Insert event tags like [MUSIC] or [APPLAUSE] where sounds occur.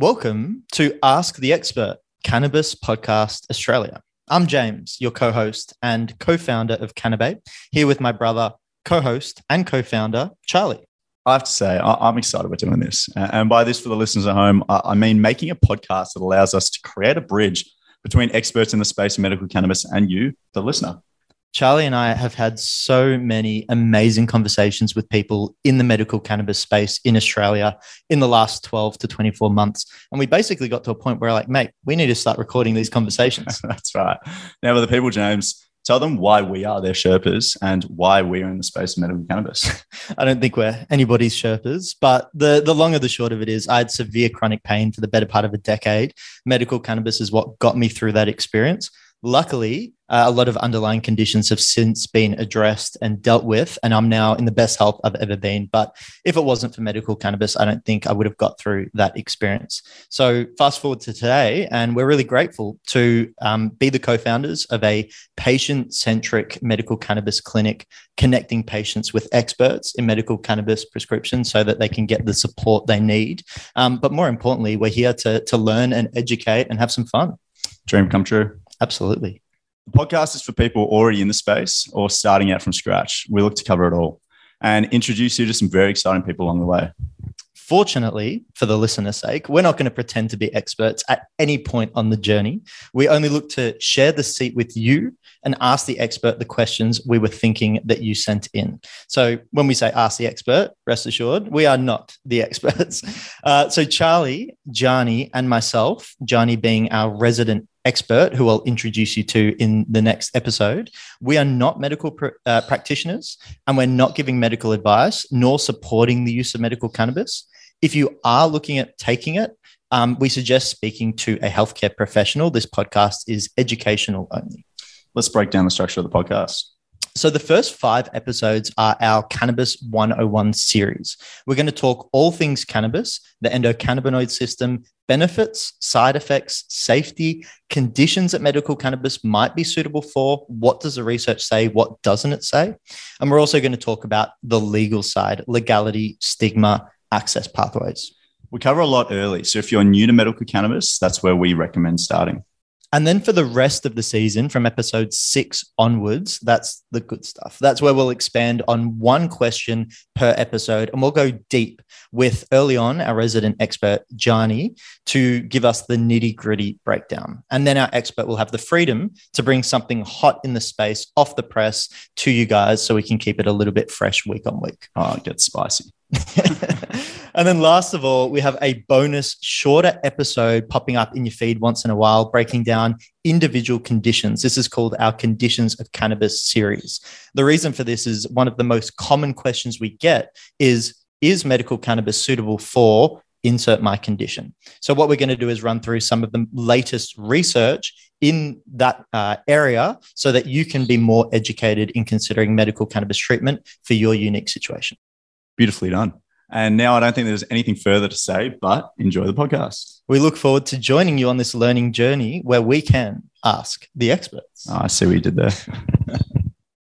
Welcome to Ask the Expert Cannabis Podcast Australia. I'm James, your co host and co founder of Cannabate, here with my brother, co host, and co founder, Charlie. I have to say, I- am excited about doing this. And by this, for the listeners at home, I mean making a podcast that allows us to create a bridge between experts in the space of medical cannabis and you, the listener. Charlie and I have had so many amazing conversations with people in the medical cannabis space in Australia in the last 12 to 24 months. And we basically got to a point where, like, mate, we need to start recording these conversations. [LAUGHS] That's right. Now, for the people, James, tell them why we are their Sherpas and why we are in the space of medical cannabis. [LAUGHS] I don't think we're anybody's Sherpas, but the, the long of the short of it is I had severe chronic pain for the better part of a decade. Medical cannabis is what got me through that experience. Luckily, uh, a lot of underlying conditions have since been addressed and dealt with, and I'm now in the best health I've ever been. But if it wasn't for medical cannabis, I don't think I would have got through that experience. So, fast forward to today, and we're really grateful to um, be the co founders of a patient centric medical cannabis clinic, connecting patients with experts in medical cannabis prescription so that they can get the support they need. Um, but more importantly, we're here to, to learn and educate and have some fun. Dream come true. Absolutely. The podcast is for people already in the space or starting out from scratch. We look to cover it all and introduce you to some very exciting people along the way. Fortunately, for the listener's sake, we're not going to pretend to be experts at any point on the journey. We only look to share the seat with you and ask the expert the questions we were thinking that you sent in. So, when we say ask the expert, rest assured, we are not the [LAUGHS] experts. Uh, so, Charlie, Gianni, and myself, Gianni being our resident expert who I'll introduce you to in the next episode. We are not medical pr- uh, practitioners and we're not giving medical advice nor supporting the use of medical cannabis. If you are looking at taking it, um, we suggest speaking to a healthcare professional. This podcast is educational only. Let's break down the structure of the podcast. So, the first five episodes are our Cannabis 101 series. We're going to talk all things cannabis, the endocannabinoid system, benefits, side effects, safety, conditions that medical cannabis might be suitable for. What does the research say? What doesn't it say? And we're also going to talk about the legal side, legality, stigma, access pathways. We cover a lot early. So, if you're new to medical cannabis, that's where we recommend starting. And then for the rest of the season, from episode six onwards, that's the good stuff. That's where we'll expand on one question per episode and we'll go deep with early on our resident expert, Gianni, to give us the nitty gritty breakdown. And then our expert will have the freedom to bring something hot in the space off the press to you guys so we can keep it a little bit fresh week on week. Oh, it gets spicy. [LAUGHS] and then last of all, we have a bonus shorter episode popping up in your feed once in a while, breaking down individual conditions. This is called our Conditions of Cannabis series. The reason for this is one of the most common questions we get is Is medical cannabis suitable for insert my condition? So, what we're going to do is run through some of the latest research in that uh, area so that you can be more educated in considering medical cannabis treatment for your unique situation. Beautifully done. And now I don't think there's anything further to say, but enjoy the podcast. We look forward to joining you on this learning journey where we can ask the experts. Oh, I see what you did there. [LAUGHS]